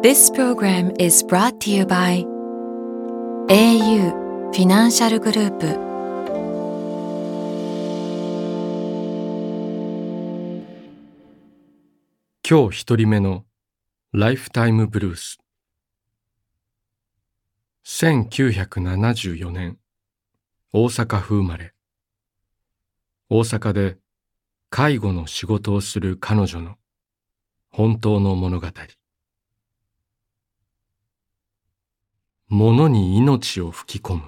This program is brought to you by au フィナンシャルグループ今日一人目のライフタイムブルース1974年大阪府生まれ。大阪で介護の仕事をする彼女の本当の物語。物に命を吹き込む。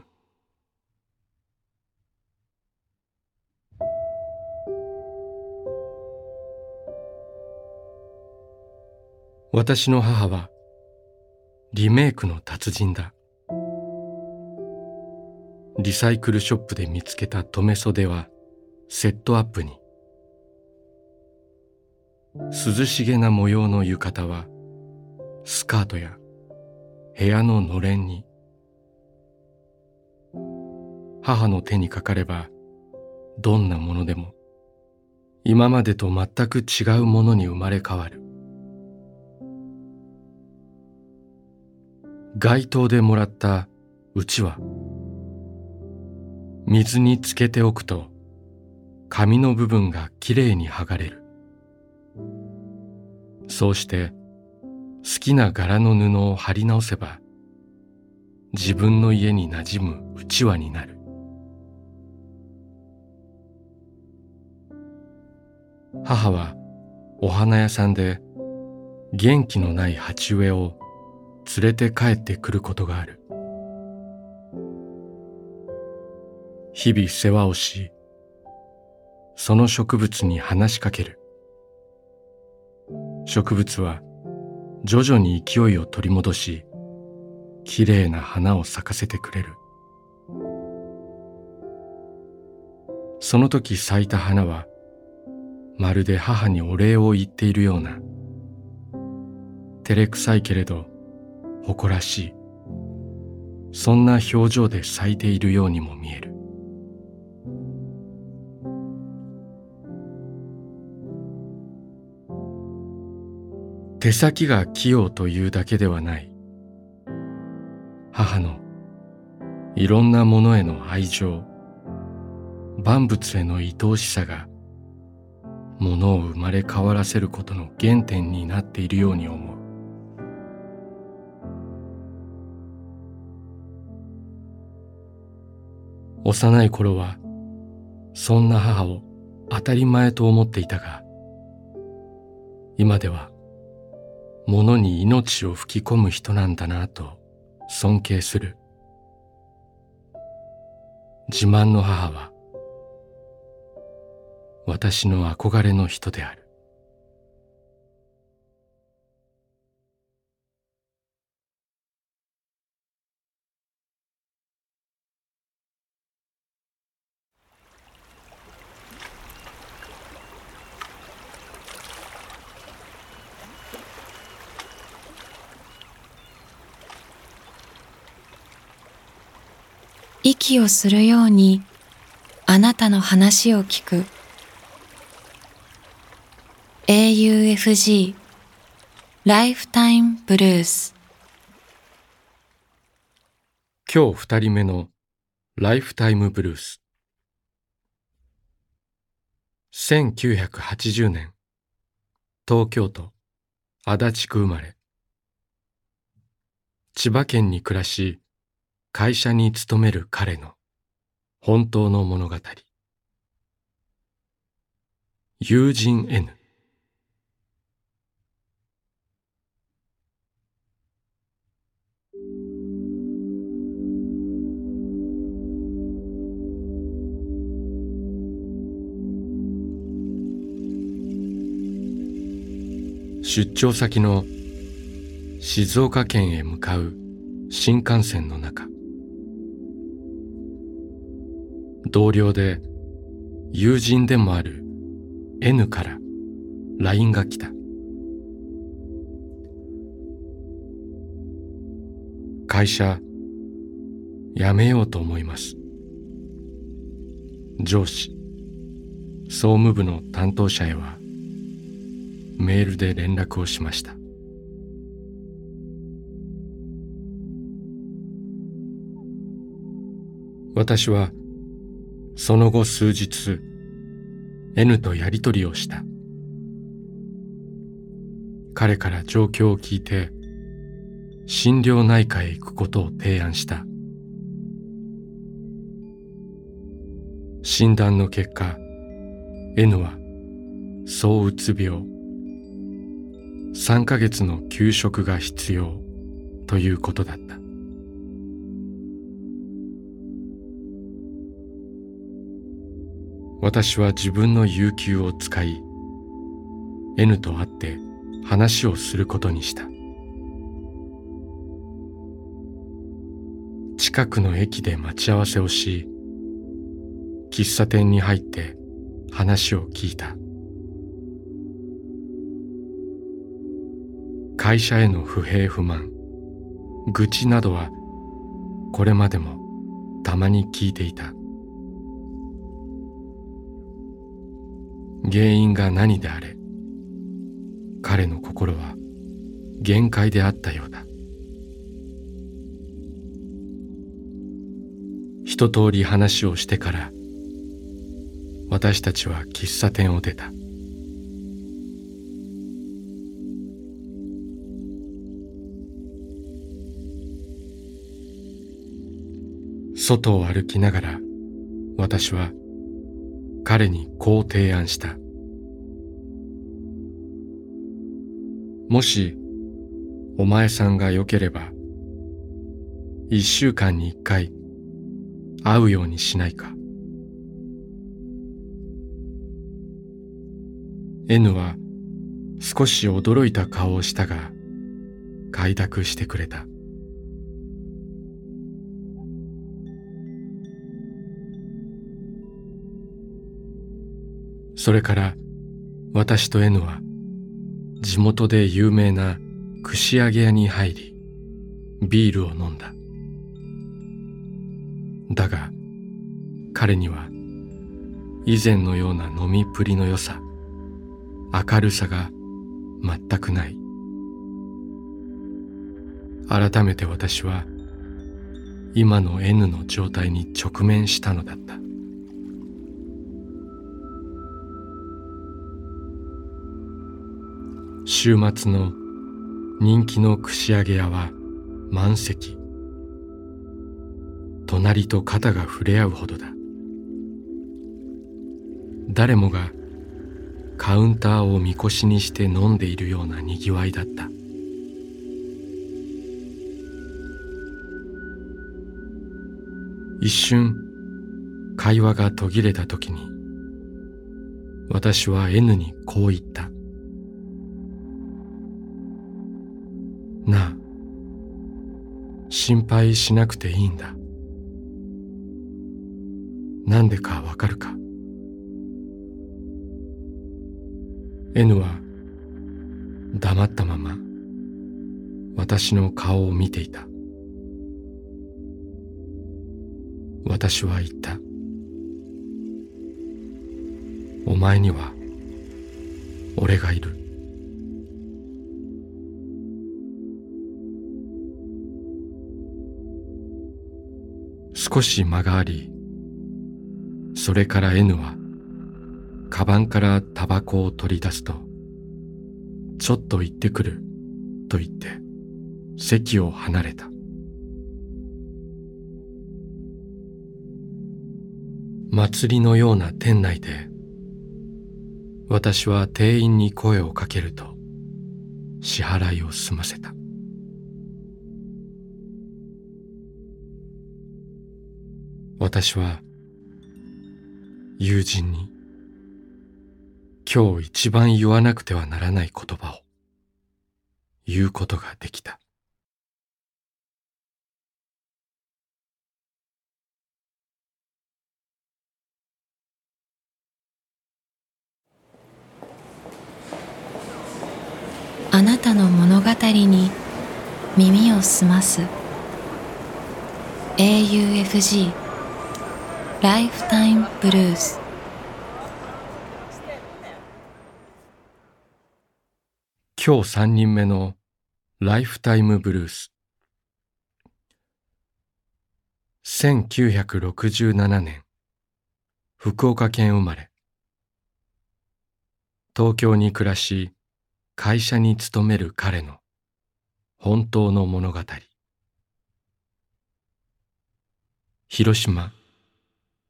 私の母はリメイクの達人だ。リサイクルショップで見つけた留め袖はセットアップに。涼しげな模様の浴衣はスカートや部屋ののれんに。母の手にかかればどんなものでも今までと全く違うものに生まれ変わる。街頭でもらったうちわ水につけておくと紙の部分がきれいに剥がれる。そうして好きな柄の布を貼り直せば自分の家に馴染むうちわになる。母はお花屋さんで元気のない鉢植えを連れて帰ってくることがある。日々世話をしその植物に話しかける。植物は徐々に勢いを取り戻しきれいな花を咲かせてくれる。その時咲いた花はまるで母にお礼を言っているような照れくさいけれど誇らしい。そんな表情で咲いているようにも見える。手先が器用というだけではない。母のいろんなものへの愛情万物への愛おしさがものを生まれ変わらせることの原点になっているように思う。幼い頃はそんな母を当たり前と思っていたが今では物に命を吹き込む人なんだなと尊敬する。自慢の母は私の憧れの人である。息をするようにあなたの話を聞く。AUFG ライフタイムブルース今日二人目のライフタイムブルース1980年東京都足立区生まれ。千葉県に暮らし会社に勤める彼の本当の物語。友人 N 出張先の静岡県へ向かう新幹線の中。同僚で友人でもある N から LINE が来た。会社辞めようと思います。上司総務部の担当者へはメールで連絡をしました。私はその後数日 N とやり取りをした。彼から状況を聞いて心療内科へ行くことを提案した。診断の結果 N は躁うつ病。3ヶ月の休職が必要ということだった。私は自分の有給を使い N と会って話をすることにした。近くの駅で待ち合わせをし喫茶店に入って話を聞いた。会社への不平不満愚痴などはこれまでもたまに聞いていた。原因が何であれ彼の心は限界であったようだ。一通り話をしてから私たちは喫茶店を出た。外を歩きながら私は彼にこう提案した。もしお前さんが良ければ一週間に一回会うようにしないか。N は少し驚いた顔をしたが快諾してくれた。それから私と N は地元で有名な串揚げ屋に入りビールを飲んだ。だが彼には以前のような飲みっぷりの良さ明るさが全くない。改めて私は今の N の状態に直面したのだった。週末の人気の串揚げ屋は満席。隣と肩が触れ合うほどだ。誰もがカウンターをみこしにして飲んでいるようなにぎわいだった。一瞬会話が途切れた時に私は N にこう言った。心配しなくていいんだ。なんでかわかるか？N は黙ったまま私の顔を見ていた。私は言った。お前には俺がいる。少し間がありそれから N はカバンからタバコを取り出すとちょっと行ってくると言って席を離れた。祭りのような店内で私は店員に声をかけると支払いを済ませた。私は友人に今日一番言わなくてはならない言葉を言うことができた。あなたの物語に耳を澄ます。AUFG ライフタイムブルース今日三人目のライフタイムブルース1967年福岡県生まれ。東京に暮らし会社に勤める彼の本当の物語。広島。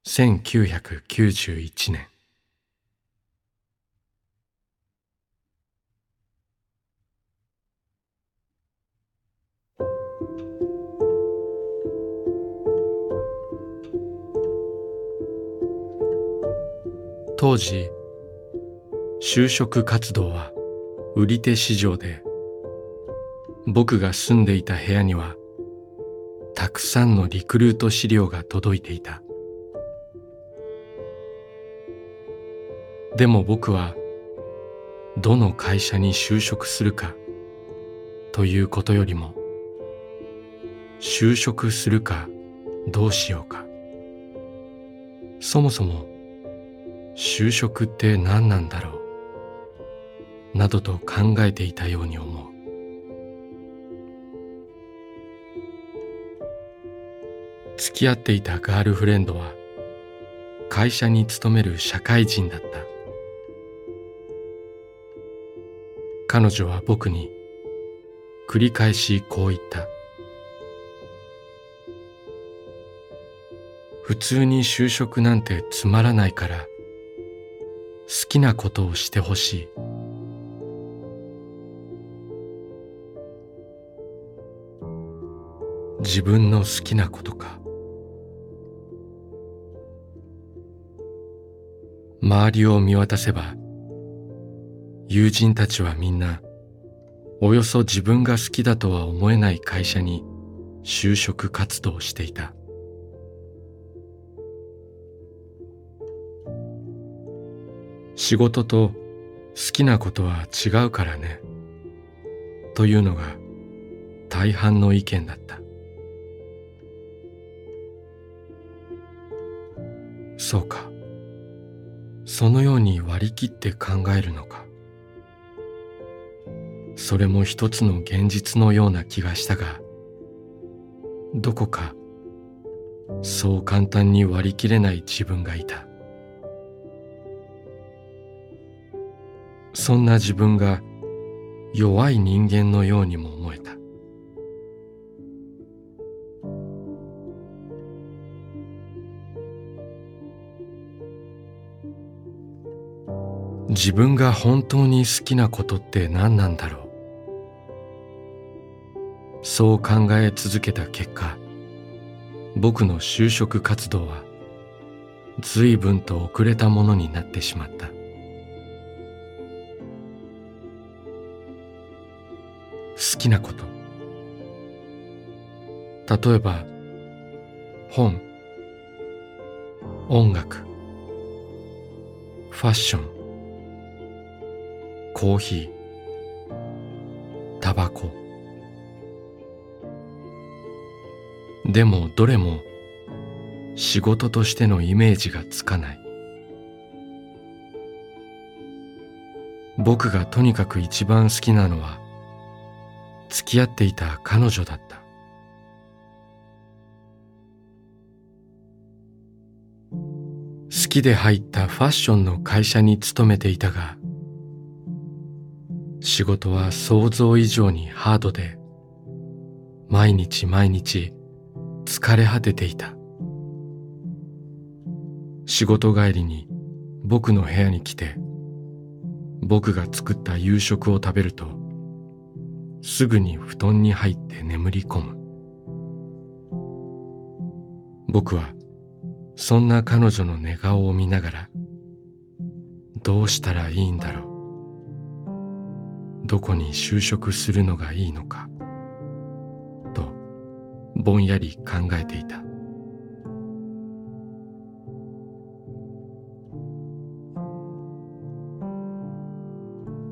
1991年当時就職活動は売り手市場で僕が住んでいた部屋にはたくさんのリクルート資料が届いていた。でも僕はどの会社に就職するかということよりも就職するかどうしようか。そもそも就職って何なんだろう？などと考えていたように思う。付き合っていたガールフレンドは会社に勤める社会人だった。彼女は僕に繰り返しこう言った。普通に就職なんてつまらないから好きなことをしてほしい。自分の好きなことか。周りを見渡せば友人たちはみんなおよそ自分が好きだとは思えない会社に就職活動していた。仕事と好きなことは違うからね。というのが大半の意見だった。そうか。そのように割り切って考えるのか。それも一つの現実のような気がしたがどこかそう簡単に割り切れない自分がいた。そんな自分が弱い人間のようにも思えた。自分が本当に好きなことって何なんだろう？そう考え続けた結果僕の就職活動は随分と遅れたものになってしまった。好きなこと。例えば本。音楽。ファッション。コーヒー。でもどれも仕事としてのイメージがつかない。僕がとにかく一番好きなのは付き合っていた彼女だった。好きで入ったファッションの会社に勤めていたが仕事は想像以上にハードで毎日毎日疲れ果てていた。仕事帰りに僕の部屋に来て僕が作った夕食を食べるとすぐに布団に入って眠り込む。僕はそんな彼女の寝顔を見ながらどうしたらいいんだろう。どこに就職するのがいいのか。ぼんやり考えていた。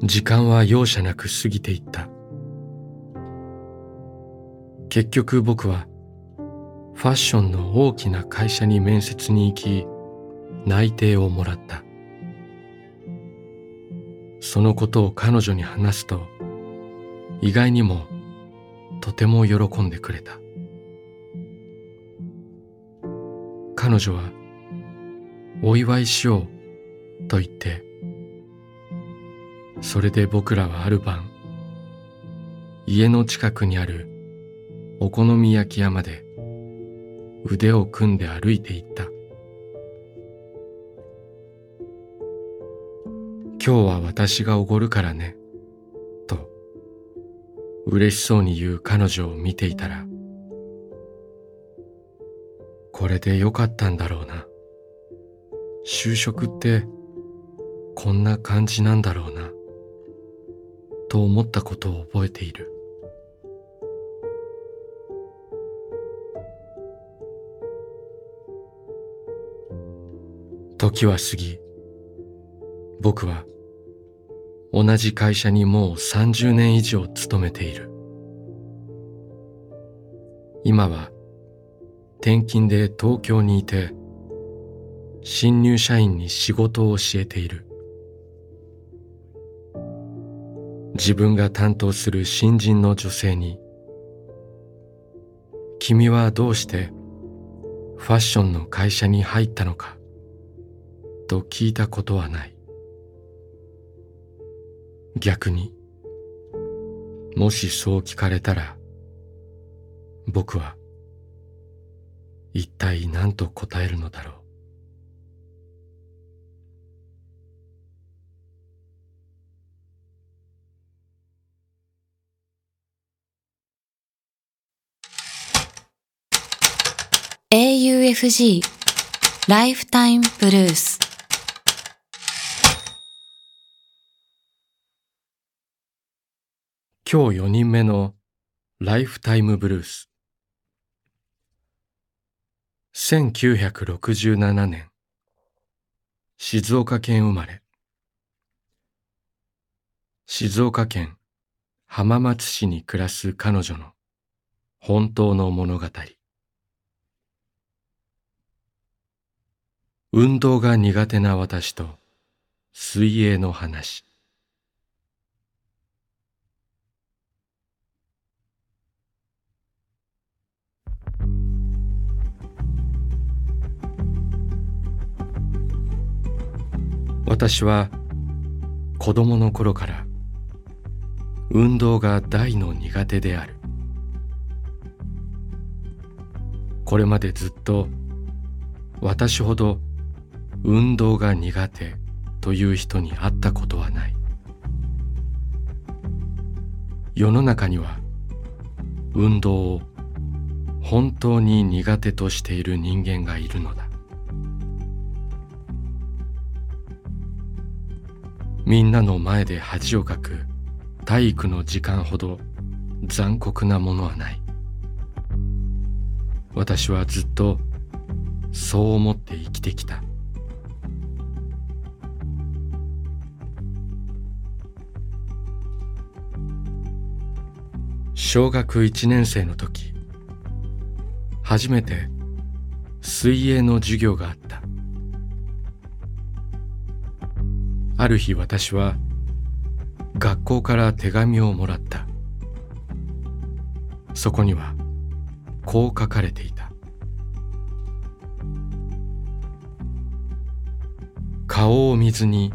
時間は容赦なく過ぎていった。結局僕はファッションの大きな会社に面接に行き内定をもらった。そのことを彼女に話すと意外にもとても喜んでくれた。彼女はお祝いしようと言ってそれで僕らはある晩家の近くにあるお好み焼き屋まで腕を組んで歩いていった。今日は私がおごるからねと嬉しそうに言う彼女を見ていたらこれでよかったんだろうな。就職ってこんな感じなんだろうな。と思ったことを覚えている。時は過ぎ僕は同じ会社にもう30年以上勤めている。今は転勤で東京にいて新入社員に仕事を教えている自分が担当する新人の女性に「君はどうしてファッションの会社に入ったのか?」と聞いたことはない逆にもしそう聞かれたら僕は一体何と答えるのだろう？AUFG ライフタイムブルース今日4人目のライフタイムブルース1967年静岡県生まれ。静岡県浜松市に暮らす彼女の本当の物語。運動が苦手な私と水泳の話。私は子供の頃から運動が大の苦手である。これまでずっと私ほど運動が苦手という人に会ったことはない。世の中には運動を本当に苦手としている人間がいるのだ。みんなの前で恥をかく体育の時間ほど残酷なものはない。私はずっとそう思って生きてきた。小学1年生の時初めて水泳の授業があった。ある日私は学校から手紙をもらった。そこにはこう書かれていた。顔を水に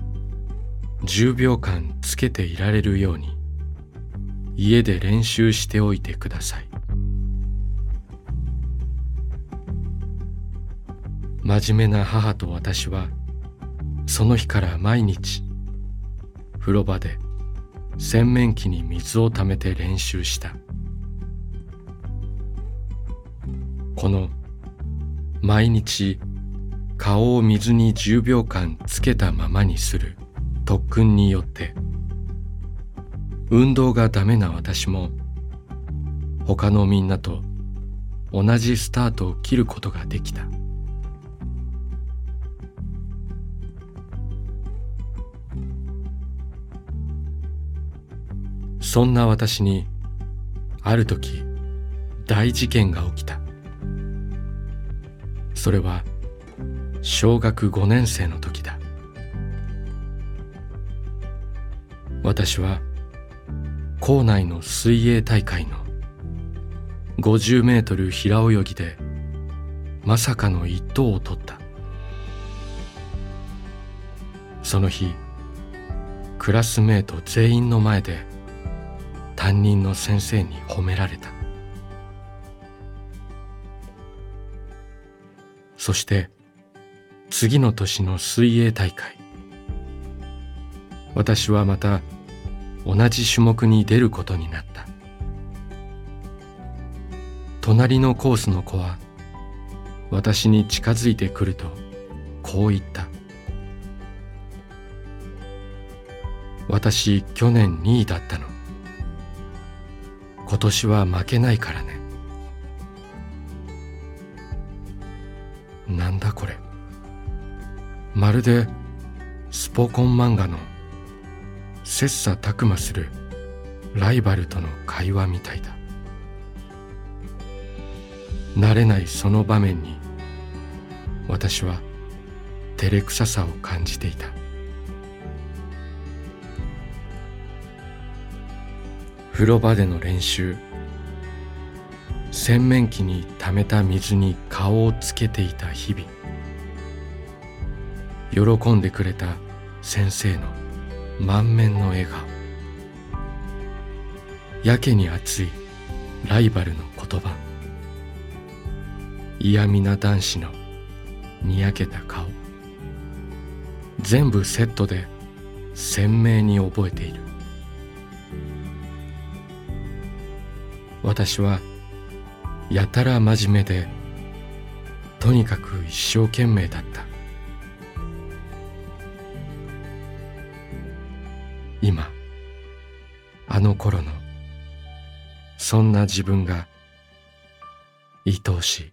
10秒間つけていられるように家で練習しておいてください。真面目な母と私はその日から毎日風呂場で洗面器に水をためて練習した。この毎日顔を水に10秒間つけたままにする特訓によって運動がダメな私も他のみんなと同じスタートを切ることができた。そんな私にある時大事件が起きた。それは小学5年生の時だ。私は校内の水泳大会の50メートル平泳ぎでまさかの一等を取った。その日クラスメート全員の前で担任の先生に褒められた。そして次の年の水泳大会。私はまた同じ種目に出ることになった。隣のコースの子は私に近づいてくるとこう言った。私去年2位だったの。今年は負けないからね。なんだこれ。まるでスポコン漫画の切磋琢磨するライバルとの会話みたいだ。慣れないその場面に私は照れくささを感じていた。風呂場での練習。洗面器に溜めた水に顔をつけていた日々。喜んでくれた先生の満面の笑顔。やけに熱いライバルの言葉。嫌味な男子のにやけた顔。全部セットで鮮明に覚えている。私はやたら真面目でとにかく一生懸命だった。今あの頃のそんな自分が愛おしい。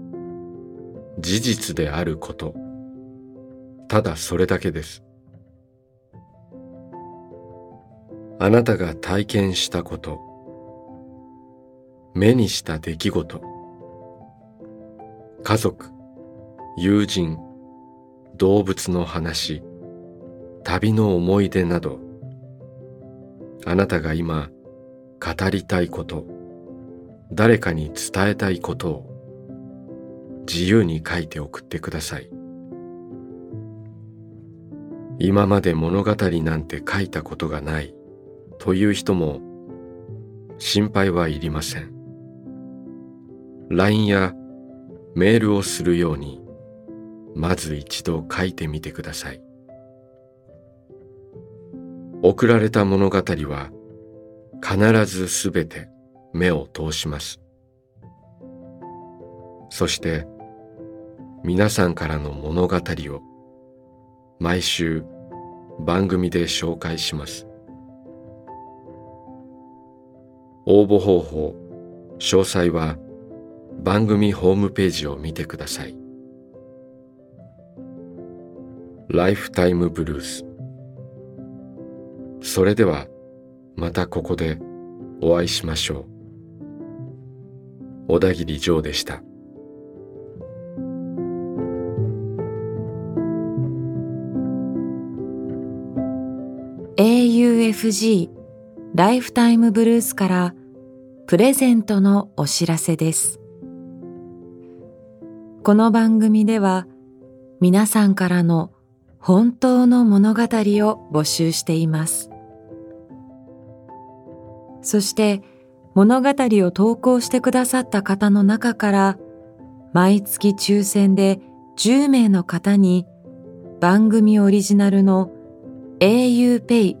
事実であること。ただそれだけです。あなたが体験したこと。目にした出来事。家族友人動物の話旅の思い出など。あなたが今語りたいこと。誰かに伝えたいことを。自由に書いて送ってください。今まで物語なんて書いたことがないという人も心配はいりません。LINE やメールをするようにまず一度書いてみてください。送られた物語は必ずすべて目を通します。そして皆さんからの物語を毎週番組で紹介します。応募方法詳細は番組ホームページを見てください。ライフタイムブルース。それではまたここでお会いしましょう。小田切ジョーでした。AFG ライフタイムブルースからプレゼントのお知らせです。この番組では皆さんからの本当の物語を募集しています。そして物語を投稿してくださった方の中から毎月抽選で10名の方に番組オリジナルの auPay